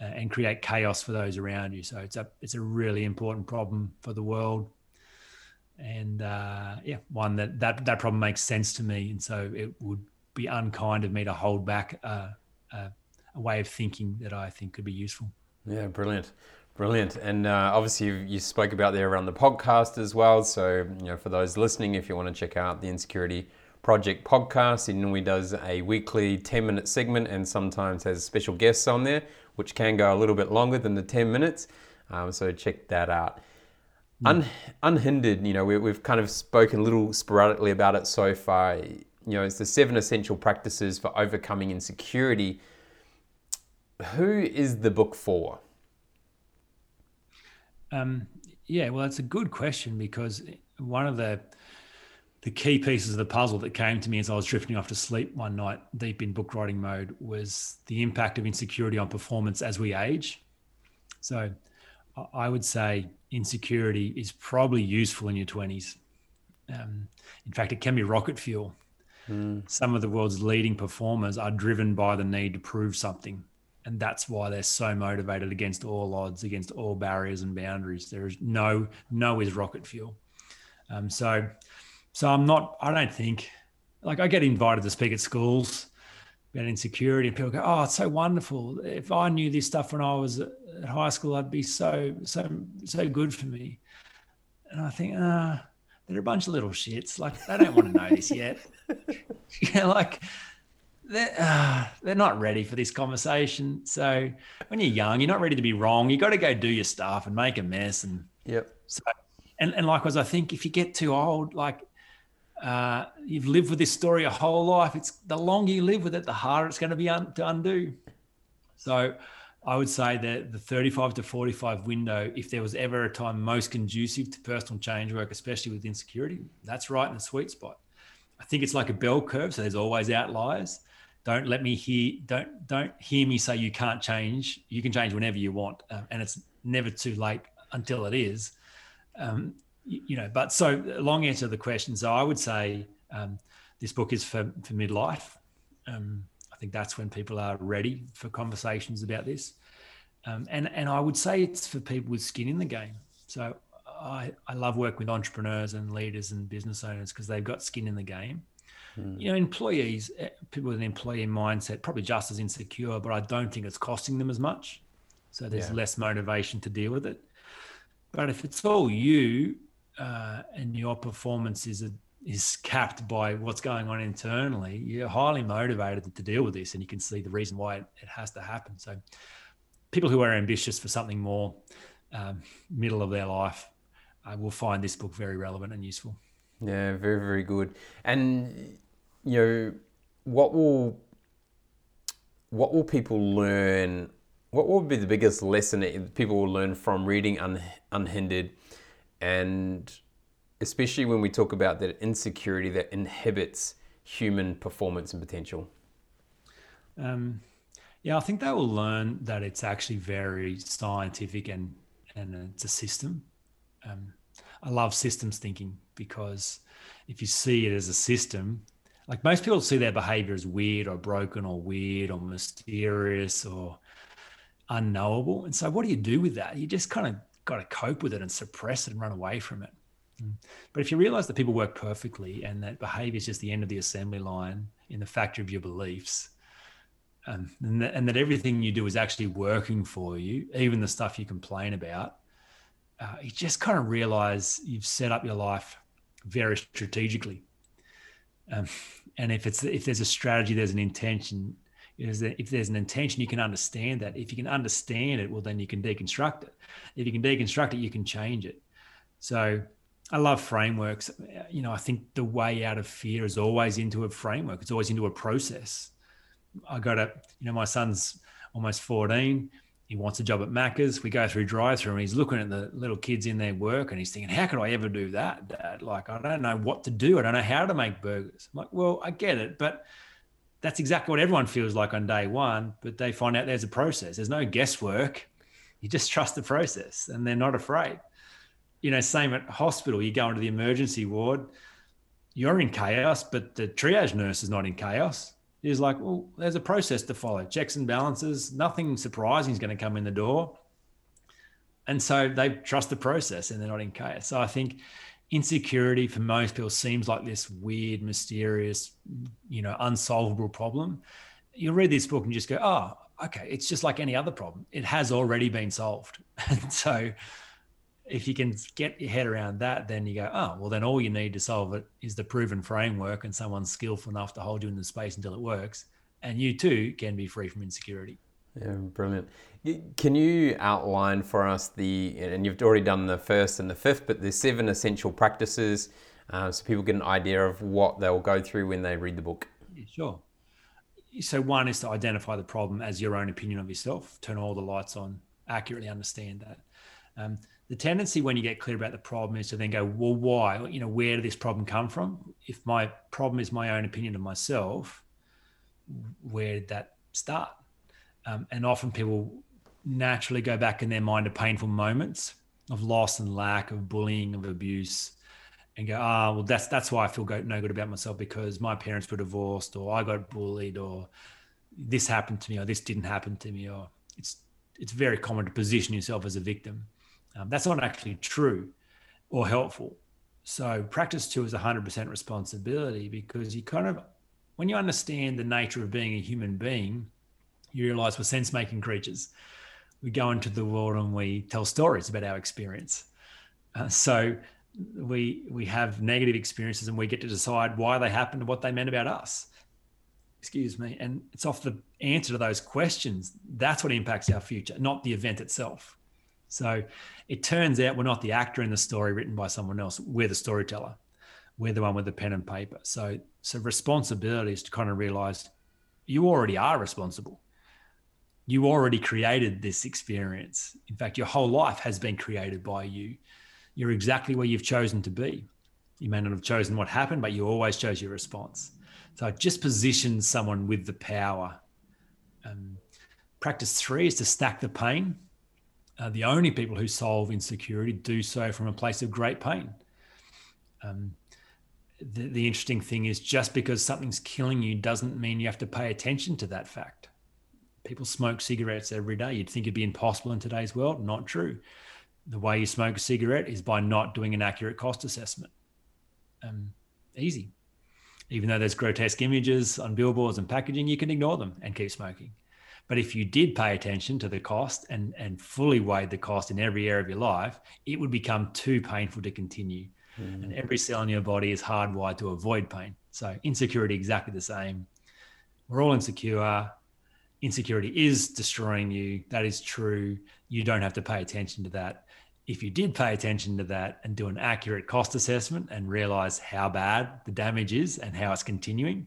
uh, and create chaos for those around you. So it's a it's a really important problem for the world, and uh, yeah, one that that that problem makes sense to me, and so it would be unkind of me to hold back a, a, a way of thinking that I think could be useful. Yeah, brilliant. Brilliant. And uh, obviously, you, you, spoke about there around the podcast as well. So, you know, for those listening, if you want to check out the Insecurity Project podcast, it normally does a weekly 10 minute segment and sometimes has special guests on there, which can go a little bit longer than the 10 minutes. Um, so, check that out. Un, unhindered, you know, we, we've kind of spoken a little sporadically about it so far. You know, it's the seven essential practices for overcoming insecurity. Who is the book for? Um, yeah, well, that's a good question because one of the the key pieces of the puzzle that came to me as I was drifting off to sleep one night, deep in book writing mode, was the impact of insecurity on performance as we age. So, I would say insecurity is probably useful in your twenties. Um, in fact, it can be rocket fuel. Mm. Some of the world's leading performers are driven by the need to prove something and that's why they're so motivated against all odds, against all barriers and boundaries. There is no no is rocket fuel. Um, so, so I'm not. I don't think like I get invited to speak at schools about insecurity, and people go, "Oh, it's so wonderful. If I knew this stuff when I was at high school, I'd be so so so good for me." And I think, uh, they're a bunch of little shits. Like they don't want to know this yet. yeah, like they're, uh, they're not ready for this conversation. So when you're young, you're not ready to be wrong. You got to go do your stuff and make a mess. And yep. So, and and likewise, I think if you get too old, like uh, you've lived with this story your whole life, it's the longer you live with it, the harder it's going to be un- to undo. So I would say that the 35 to 45 window, if there was ever a time most conducive to personal change work, especially with insecurity, that's right in the sweet spot. I think it's like a bell curve, so there's always outliers don't let me hear don't don't hear me say you can't change. You can change whenever you want um, and it's never too late until it is. Um, you, you, know but so long answer to the question. So i would say um, this book is for for midlife. Um, i think that's when people are ready for conversations about this. Um, and and i would say it's for people with skin in the game. So i i love working with entrepreneurs and leaders and business owners because they've got skin in the game Mm. You know, employees, eh, people with an employee mindset, probably just as insecure, but I don't think it's costing them as much. So there's yeah. less motivation to deal with it. But if it's all you uh, and your performance is a, is capped by what's going on internally, you're highly motivated to deal with this, and you can see the reason why it, it has to happen. So people who are ambitious for something more um, middle of their life uh, will find this book very relevant and useful. Yeah, very very good. And you know, what will what will people learn? What will be the biggest lesson that people will learn from reading Un, Unhindered, and especially when we talk about that insecurity that inhibits human performance and potential? Um, yeah, I think they will learn that it's actually very scientific and and it's a system. Um, I love systems thinking because if you see it as a system, like most people see their behavior as weird or broken or weird or mysterious or unknowable. And so, what do you do with that? You just kind of got to cope with it and suppress it and run away from it. Mm. But if you realize that people work perfectly and that behavior is just the end of the assembly line in the factory of your beliefs, um, and, that, and, that, everything you do is actually working for you, even the stuff you complain about, uh, you just kind of realize you've set up your life very strategically. Um, and if it's if there's a strategy, there's an intention. If there's an intention, you can understand that. If you can understand it, well, then you can deconstruct it. If you can deconstruct it, you can change it. So I love frameworks. You know, I think the way out of fear is always into a framework. It's always into a process. I got a, you know, my son's almost 14 he wants a job at Macca's. We go through drive through and he's looking at the little kids in their work and he's thinking, how could I ever do that, Dad? Like, I don't know what to do. I don't know how to make burgers. I'm like, well, I get it, but that's exactly what everyone feels like on day one. But they find out there's a process. There's no guesswork. You just trust the process and they're not afraid. You know, same at hospital. You go into the emergency ward, you're in chaos, but the triage nurse is not in chaos is like, well, there's a process to follow, checks and balances. Nothing surprising is going to come in the door. And so they trust the process and they're not in chaos. So I think insecurity for most people seems like this weird, mysterious, you know, unsolvable problem. You'll read this book and just go, oh, okay, it's just like any other problem. It has already been solved. And so if you can get your head around that, then you go, oh, well, then all you need to solve it is the proven framework and someone skillful enough to hold you in the space until it works. And you too can be free from insecurity. Yeah, brilliant. Can you outline for us the, and you've already done the first and the fifth, but the seven essential practices uh, so people get an idea of what they'll go through when they read the book? Yeah, sure. So, one is to identify the problem as your own opinion of yourself, turn all the lights on, accurately understand that. Um, the tendency when you get clear about the problem is to then go, well, why? You know, where did this problem come from? If my problem is my own opinion of myself, where did that start? Um, and often people naturally go back in their mind to painful moments of loss and lack, of bullying, of abuse, and go, ah, oh, well, that's that's why I feel go, no good about myself because my parents were divorced, or I got bullied, or this happened to me, or this didn't happen to me, or it's it's very common to position yourself as a victim. Um, that's not actually true or helpful. So practice two is 100% responsibility because you kind of, when you understand the nature of being a human being, you realize we're sense making creatures. We go into the world and we tell stories about our experience. Uh, so we we have negative experiences and we get to decide why they happened and what they meant about us. Excuse me. And it's off the answer to those questions. That's what impacts our future, not the event itself. So it turns out we're not the actor in the story written by someone else. We're the storyteller. We're the one with the pen and paper. So so responsibility is to kind of realize you already are responsible you already created this experience. In fact, your whole life has been created by you. You're exactly where you've chosen to be. You may not have chosen what happened, but you always chose your response. So just position someone with the power. Um, practice three is to stack the pain. Uh, the only people who solve insecurity do so from a place of great pain. Um, the, the interesting thing is just because something's killing you doesn't mean you have to pay attention to that fact people smoke cigarettes every day. You'd think it'd be impossible in today's world. Not true. The way you smoke a cigarette is by not doing an accurate cost assessment. Um, easy. Even though there's grotesque images on billboards and packaging, you can ignore them and keep smoking. But if you did pay attention to the cost and, and fully weighed the cost in every area of your life, it would become too painful to continue. Mm. And every cell in your body is hardwired to avoid pain. So insecurity, exactly the same. We're all insecure insecurity is destroying you. That is true. You don't have to pay attention to that. If you did pay attention to that and do an accurate cost assessment and realize how bad the damage is and how it's continuing,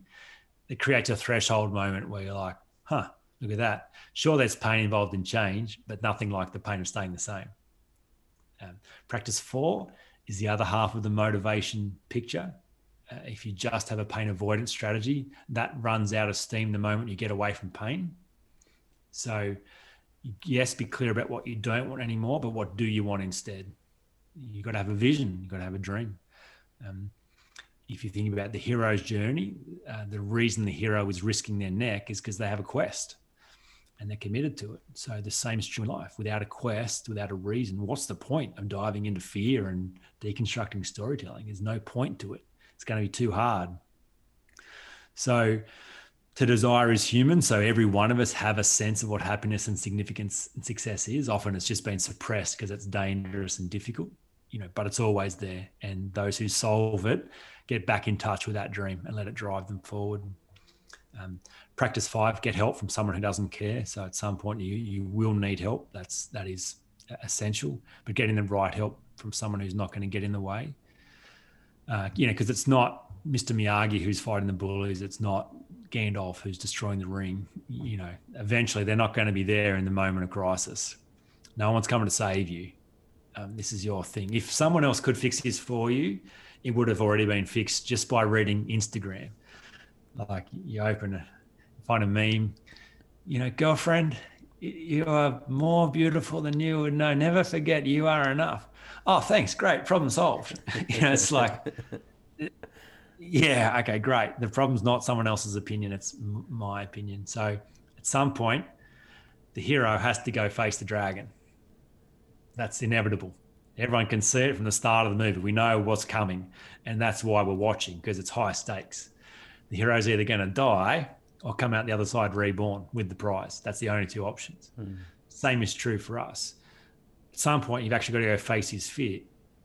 it creates a threshold moment where you're like, huh, look at that. Sure, there's pain involved in change, but nothing like the pain of staying the same. Um, practice four is the other half of the motivation picture. Uh, if you just have a pain avoidance strategy, that runs out of steam the moment you get away from pain. So, yes, be clear about what you don't want anymore, but what do you want instead? You've got to have a vision, you've got to have a dream. Um, if you think about the hero's journey, uh, the reason the hero is risking their neck is because they have a quest and they're committed to it. So the same is true in life. Without a quest, without a reason, what's the point of diving into fear and deconstructing storytelling? There's no point to it. It's going to be too hard. So to desire is human. So every one of us have a sense of what happiness and significance and success is. Often it's just been suppressed because it's dangerous and difficult, you know, but it's always there. And those who solve it get back in touch with that dream and let it drive them forward. Um, practice five, get help from someone who doesn't care. So at some point you you will need help. That's that is essential. But getting the right help from someone who's not going to get in the way. Uh, you know, because it's not Mr. Miyagi who's fighting the bullies. It's not Gandalf who's destroying the ring, you know, eventually they're not going to be there in the moment of crisis. No one's coming to save you. Um, this is your thing. If someone else could fix this for you, it would have already been fixed just by reading Instagram. Like you open it, find a meme, you know, girlfriend, you are more beautiful than you would know. Never forget you are enough. Oh, thanks. Great. Problem solved. you know, it's like yeah, okay, great. The problem's not someone else's opinion, it's m- my opinion. So at some point, the hero has to go face the dragon. That's inevitable. Everyone can see it from the start of the movie. We know what's coming, and that's why we're watching because it's high stakes. The hero's either going to die or come out the other side reborn with the prize. That's the only two options. Mm. Same is true for us. At some point, you've actually got to go face his fear.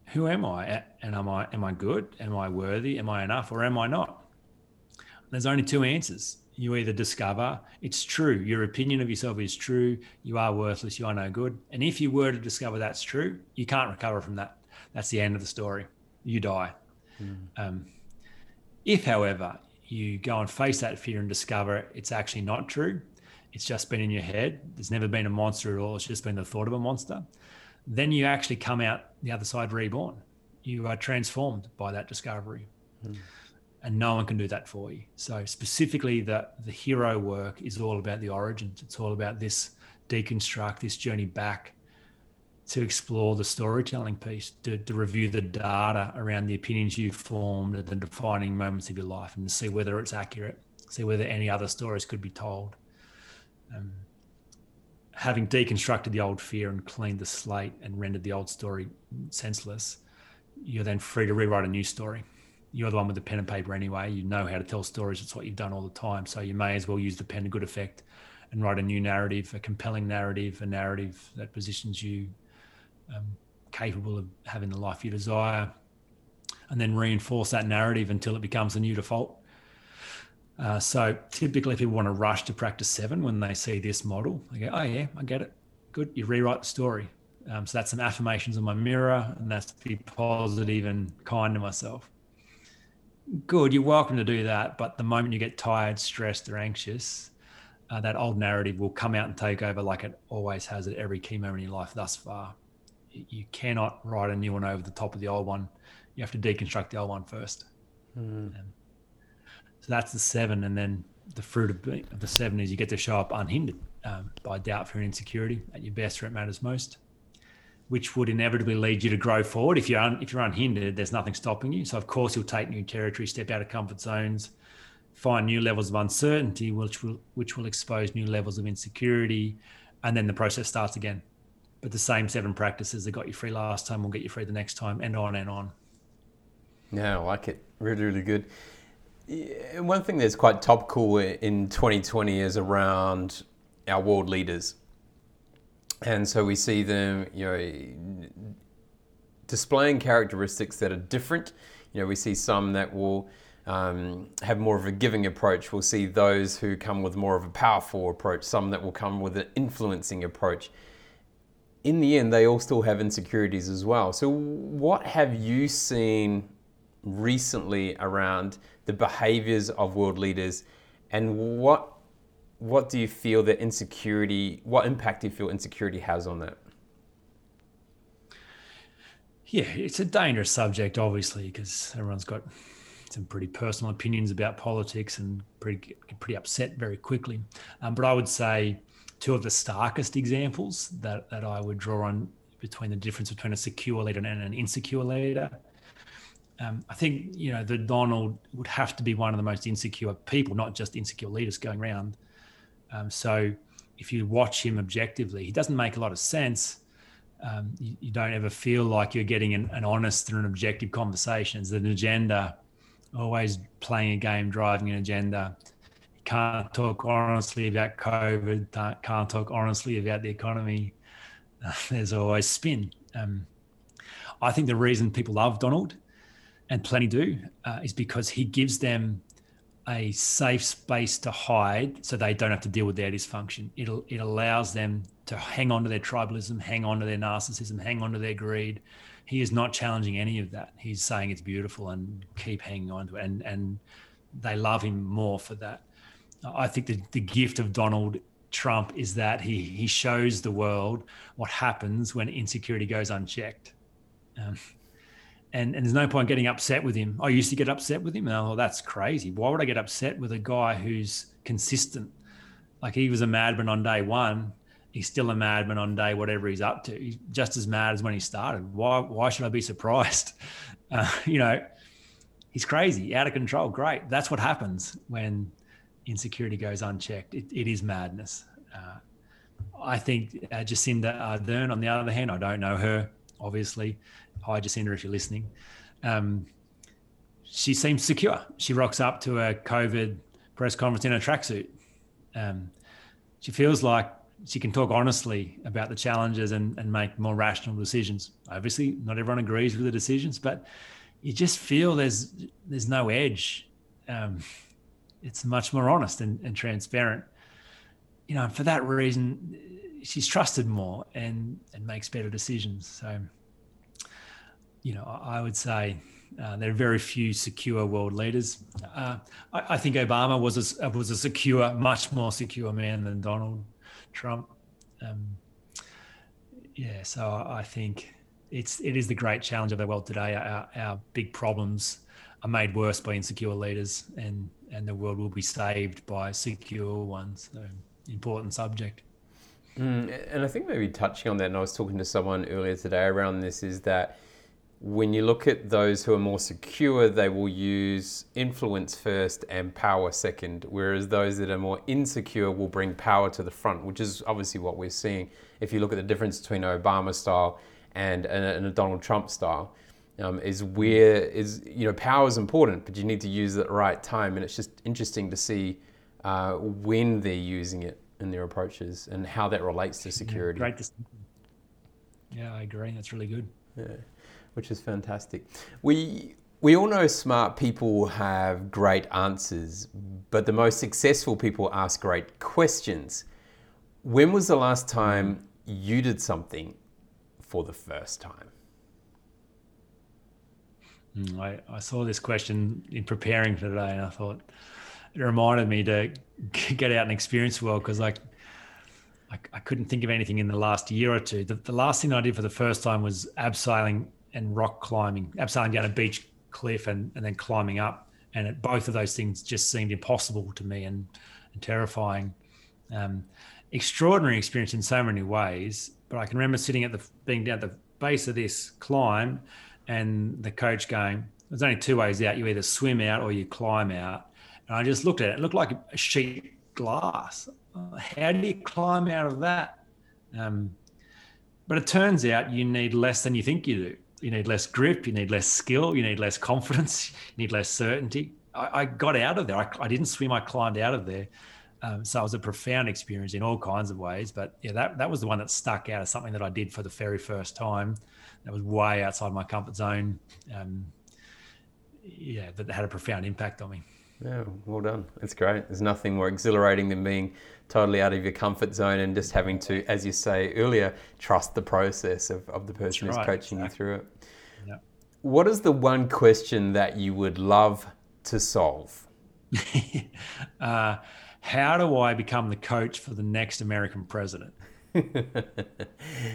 Who am I? And am I am I good? Am I worthy? Am I enough? Or am I not? There's only two answers. You either discover it's true, your opinion of yourself is true, you are worthless, you are no good. And if you were to discover that's true, you can't recover from that. That's the end of the story. You die. Mm. Um, if, however, you go and face that fear and discover it's actually not true, it's just been in your head, there's never been a monster at all, it's just been the thought of a monster, then you actually come out the other side reborn. You are transformed by that discovery. Mm. And no one can do that for you. So specifically the the hero work is all about the origins. It's all about this deconstruct, this journey back to explore the storytelling piece, to, to review the data around the opinions you've formed at the defining moments of your life and to see whether it's accurate, see whether any other stories could be told. Um, having deconstructed the old fear and cleaned the slate and rendered the old story senseless, you're then free to rewrite a new story. You're the one with the pen and paper anyway. You know how to tell stories. It's what you've done all the time. So you may as well use the pen to good effect and write a new narrative, a compelling narrative, a narrative that positions you um, capable of having the life you desire, and then reinforce that narrative until it becomes the new default. Uh, so typically, people want to rush to practice seven when they see this model. They go, "Oh yeah, I get it. Good." You rewrite the story. Um, so that's some affirmations on my mirror, and that's be positive and kind to myself. Good. You're welcome to do that, but the moment you get tired, stressed, or anxious, uh, that old narrative will come out and take over, like it always has at every key moment in your life thus far you cannot write a new one over the top of the old one. You have to deconstruct the old one first. Mm. Um, so that's the seven, and then the fruit of, the seven is you get to show up unhindered um, by doubt, fear, and insecurity at your best where it matters most, which would inevitably lead you to grow forward. If you're un, if you're unhindered, there's nothing stopping you. So of course you'll take new territory, step out of comfort zones, find new levels of uncertainty, which will which will expose new levels of insecurity, and then the process starts again but the same seven practices that got you free last time will get you free the next time, and on and on. Yeah, I like it. Really, really good. One thing that's quite topical in 2020 is around our world leaders. And so we see them, you know, displaying characteristics that are different. You know, we see some that will um, have more of a giving approach. We'll see those who come with more of a powerful approach, some that will come with an influencing approach in the end, they all still have insecurities as well. So, what have you seen recently around the behaviors of world leaders, and what what do you feel that insecurity? What impact do you feel insecurity has on that? Yeah, it's a dangerous subject, obviously, because everyone's got some pretty personal opinions about politics and pretty pretty upset very quickly. Um, but I would say two of the starkest examples that, that I would draw on between the difference between a secure leader and an insecure leader. Um, I think you know the Donald would have to be one of the most insecure people, not just insecure leaders going around. Um, so if you watch him objectively, he doesn't make a lot of sense. Um, you, you, don't ever feel like you're getting an, an honest and an objective conversation. It's an agenda, always playing a game, driving an agenda can't talk honestly about COVID, can't talk honestly about the economy. There's always spin. Um, I think the reason people love Donald, and plenty do, uh, is because he gives them a safe space to hide so they don't have to deal with their dysfunction. It'll, it allows them to hang on to their tribalism, hang on to their narcissism, hang on to their greed. He is not challenging any of that. He's saying it's beautiful and keep hanging on to it. And, and they love him more for that. I think the, the gift of Donald Trump is that he he shows the world what happens when insecurity goes unchecked. Um, and, and there's no point getting upset with him. I used to get upset with him, and I thought that's crazy. Why would I get upset with a guy who's consistent? Like he was a madman on day one, he's still a madman on day whatever he's up to. He's just as mad as when he started. Why why should I be surprised? Uh, you know, he's crazy, out of control. Great. That's what happens when insecurity goes unchecked. It, it is madness. Uh, I think uh, Jacinda Ardern, on the other hand, I don't know her, obviously. Hi, Jacinda, if you're listening. Um, she seems secure. She rocks up to a COVID press conference in a tracksuit. Um, she feels like she can talk honestly about the challenges and, and make more rational decisions. Obviously, not everyone agrees with the decisions, but you just feel there's there's no edge. Um, it's much more honest and, and transparent. You know, for that reason, she's trusted more and and makes better decisions. So, you know, I, would say uh, there are very few secure world leaders. Uh, I, I, think Obama was a, was a secure, much more secure man than Donald Trump. Um, yeah, so I think it's it is the great challenge of the world today. Our, our big problems are made worse by insecure leaders, and and the world will be saved by secure ones. So important subject. Mm, and I think maybe touching on that, and I was talking to someone earlier today around this, is that when you look at those who are more secure, they will use influence first and power second, whereas those that are more insecure will bring power to the front, which is obviously what we're seeing. If you look at the difference between Obama style and, and a Donald Trump style, um, is where is you know power is important, but you need to use it at the right time, and it's just interesting to see uh, when they're using it in their approaches and how that relates to security. Yeah, great. Yeah, I agree. That's really good. Yeah which is fantastic. We we all know smart people have great answers, but the most successful people ask great questions. When was the last time you did something for the first time? Hmm, I, I saw this question in preparing for today, and I thought it reminded me to get out and experience the world because like I, I, couldn't think of anything in the last year or two. The, the last thing I did for the first time was abseiling and rock climbing, abseiling down a beach cliff and, and then climbing up. And it, both of those things just seemed impossible to me and, and terrifying. Um, extraordinary experience in so many ways. But I can remember sitting at the being down at the base of this climb, and the coach going, "There's only two ways out. You either swim out or you climb out." And I just looked at it. It looked like a sheet glass. How do you climb out of that? Um, but it turns out you need less than you think you do you need less grip, you need less skill, you need less confidence, you need less certainty. I, I got out of there. I, I, didn't swim. I climbed out of there. Um, so it was a profound experience in all kinds of ways. But yeah, that, that was the one that stuck out as something that I did for the very first time. That was way outside my comfort zone. Um, yeah, that had a profound impact on me. Yeah, well done. It's great. There's nothing more exhilarating than being totally out of your comfort zone and just having to, as you say earlier, trust the process of, of the person right, who's coaching exactly. you through it. Yeah. What is the one question that you would love to solve? uh, how do I become the coach for the next American president?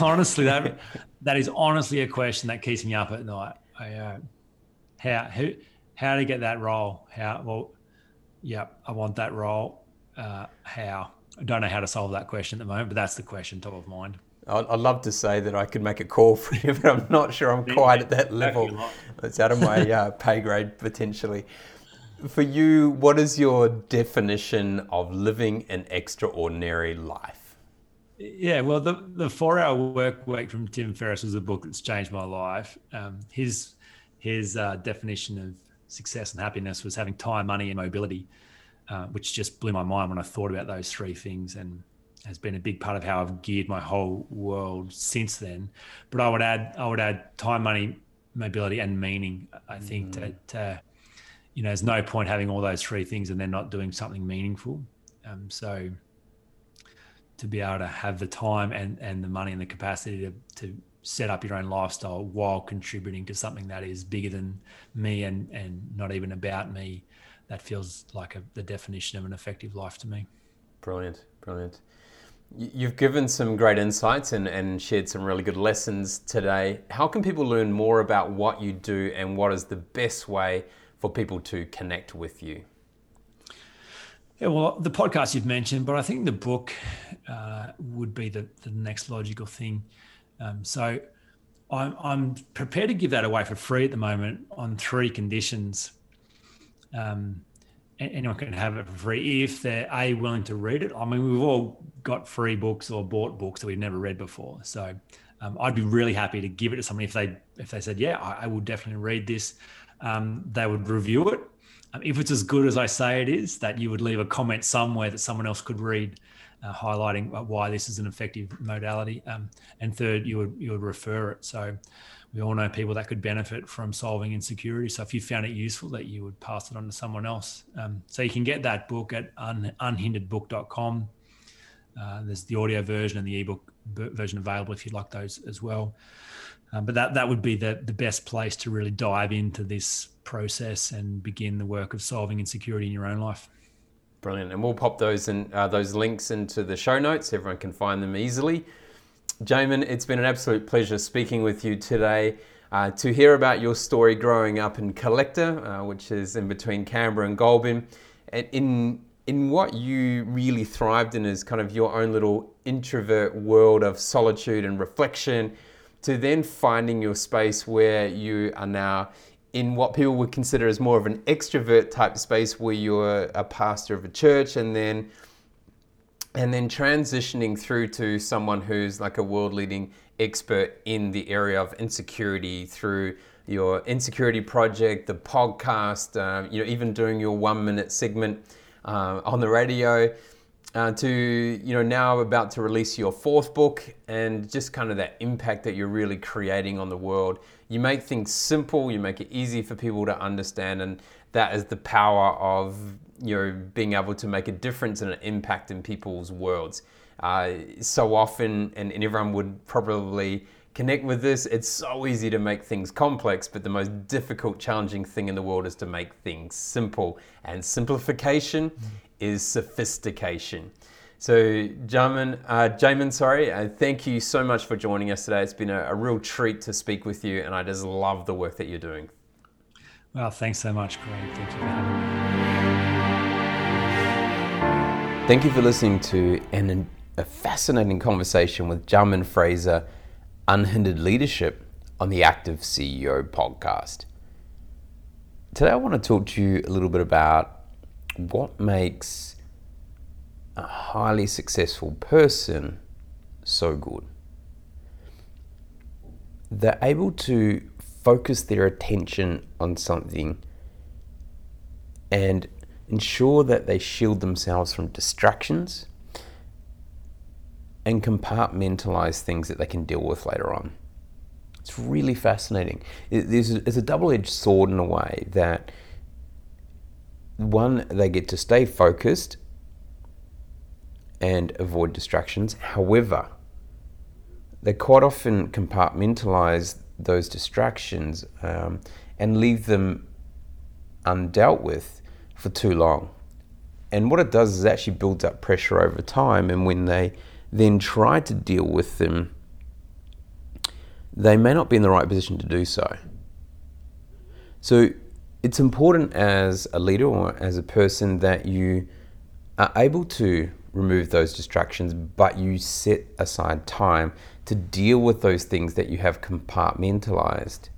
honestly, that that is honestly a question that keeps me up at night. I, uh, how who how to get that role? How well? Yeah, I want that role. Uh, how? I don't know how to solve that question at the moment, but that's the question top of mind. I'd love to say that I could make a call for you, but I'm not sure I'm quite at that level. It's out of my uh, pay grade potentially. For you, what is your definition of living an extraordinary life? Yeah, well, the, the four hour work week from Tim Ferriss was a book that's changed my life. Um, his his uh, definition of success and happiness was having time, money, and mobility, uh, which just blew my mind when I thought about those three things and has been a big part of how I've geared my whole world since then. But I would add, I would add time, money, mobility, and meaning. I think mm. that you know, there's no point having all those three things and then not doing something meaningful. Um, so to be able to have the time and and the money and the capacity to to set up your own lifestyle while contributing to something that is bigger than me and and not even about me that feels like a, the definition of an effective life to me. Brilliant brilliant. You've given some great insights and, and shared some really good lessons today. How can people learn more about what you do and what is the best way for people to connect with you yeah, well, the podcast you've mentioned, but I think the book uh, would be the, the next logical thing. Um, so I'm, I'm, prepared to give that away for free at the moment on three conditions. Um, anyone can have it for free if they're a willing to read it. I mean, we've all got free books or bought books that we've never read before. So um, I'd be really happy to give it to somebody if they if they said, yeah, I, I will definitely read this. Um, they would review it if it's as good as I say it is, that you would leave a comment somewhere that someone else could read, uh, highlighting why this is an effective modality. Um, and third, you would you would refer it. So we all know people that could benefit from solving insecurity. So if you found it useful, that you would pass it on to someone else. Um, so you can get that book at un, unhinderedbook.com. Uh, there's the audio version and the ebook version available if you'd like those as well. Um, but that that would be the the best place to really dive into this process and begin the work of solving insecurity in your own life. Brilliant, and we'll pop those and uh, those links into the show notes. Everyone can find them easily. Jamin, it's been an absolute pleasure speaking with you today. Uh, to hear about your story growing up in Collector, uh, which is in between Canberra and Goulburn, and in in what you really thrived in is kind of your own little introvert world of solitude and reflection, to then finding your space where you are now in what people would consider as more of an extrovert type space where you're a pastor of a church and then and then transitioning through to someone who's like a world leading expert in the area of insecurity through your insecurity project, the podcast, uh, you know, even doing your one minute segment uh, on the radio, uh, to you know now about to release your fourth book, and just kind of that impact that you're really creating on the world. You make things simple, you make it easy for people to understand, and that is the power of you know being able to make a difference and an impact in people's worlds. Uh, so often, and, and everyone would probably connect with this. It's so easy to make things complex, but the most difficult, challenging thing in the world is to make things simple. And simplification mm. Is sophistication. So, Jamin, uh, Jamin, sorry, uh, thank you so much for joining us today. It's been a, a real treat to speak with you, and I just love the work that you're doing. Well, thanks so much, Greg. Thank you for having me. Thank you for listening to an, a fascinating conversation with Jamin Fraser, Unhindered Leadership, on the Active CEO podcast. Today, I want to talk to you a little bit about what makes a highly successful person so good. They're able to focus their attention on something and ensure that they shield themselves from distractions and compartmentalize things that they can deal with later on. It's really fascinating. It's a double edged sword in a way that one, they get to stay focused and avoid distractions. However, they quite often compartmentalize those distractions um, and leave them undealt with for too long. And what it does is actually builds up pressure over time. And when they then try to deal with them, they may not be in the right position to do so. So it's important as a leader or as a person that you are able to remove those distractions, but you set aside time to deal with those things that you have compartmentalized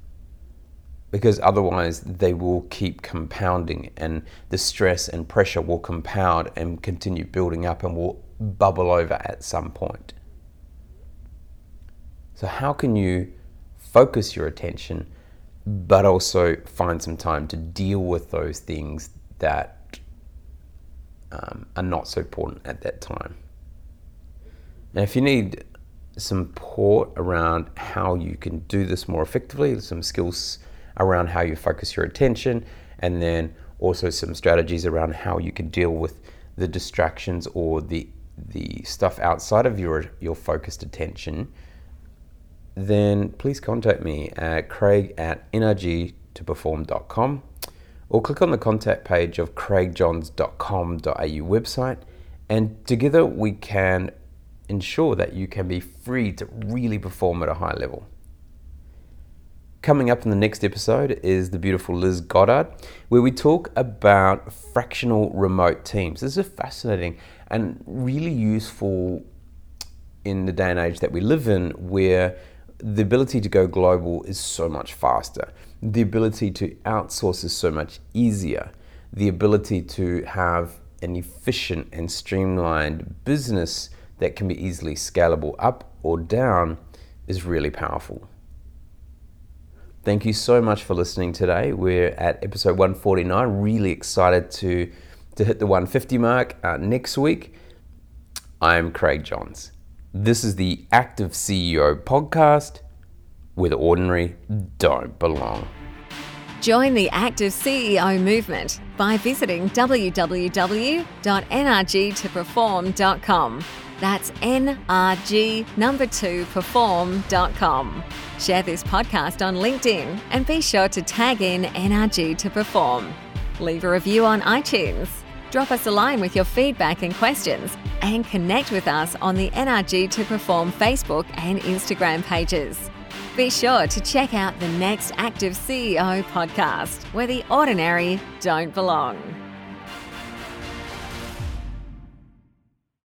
because otherwise they will keep compounding and the stress and pressure will compound and continue building up and will bubble over at some point. So, how can you focus your attention but also find some time to deal with those things that um, are not so important at that time? Now, if you need some support around how you can do this more effectively, some skills around how you focus your attention, and then also some strategies around how you can deal with the distractions or the the stuff outside of your your focused attention, then please contact me at craig at nrg2perform.com or click on the contact page of craigjohns.com.au website and together we can ensure that you can be free to really perform at a high level. Coming up in the next episode is the beautiful Liz Goddard, where we talk about fractional remote teams. This is fascinating and really useful in the day and age that we live in, where the ability to go global is so much faster. The ability to outsource is so much easier. The ability to have an efficient and streamlined business that can be easily scalable up or down is really powerful. Thank you so much for listening today. We're at episode 149. Really excited to, to hit the 150 mark uh, next week. I'm Craig Johns. This is the Active CEO podcast with ordinary don't belong. Join the Active CEO movement by visiting www.nrg2perform.com. That's nrg number 2 perform.com. Share this podcast on LinkedIn and be sure to tag in NRG to perform. Leave a review on iTunes. Drop us a line with your feedback and questions and connect with us on the NRG2Perform Facebook and Instagram pages. Be sure to check out the next Active CEO podcast where the ordinary don't belong.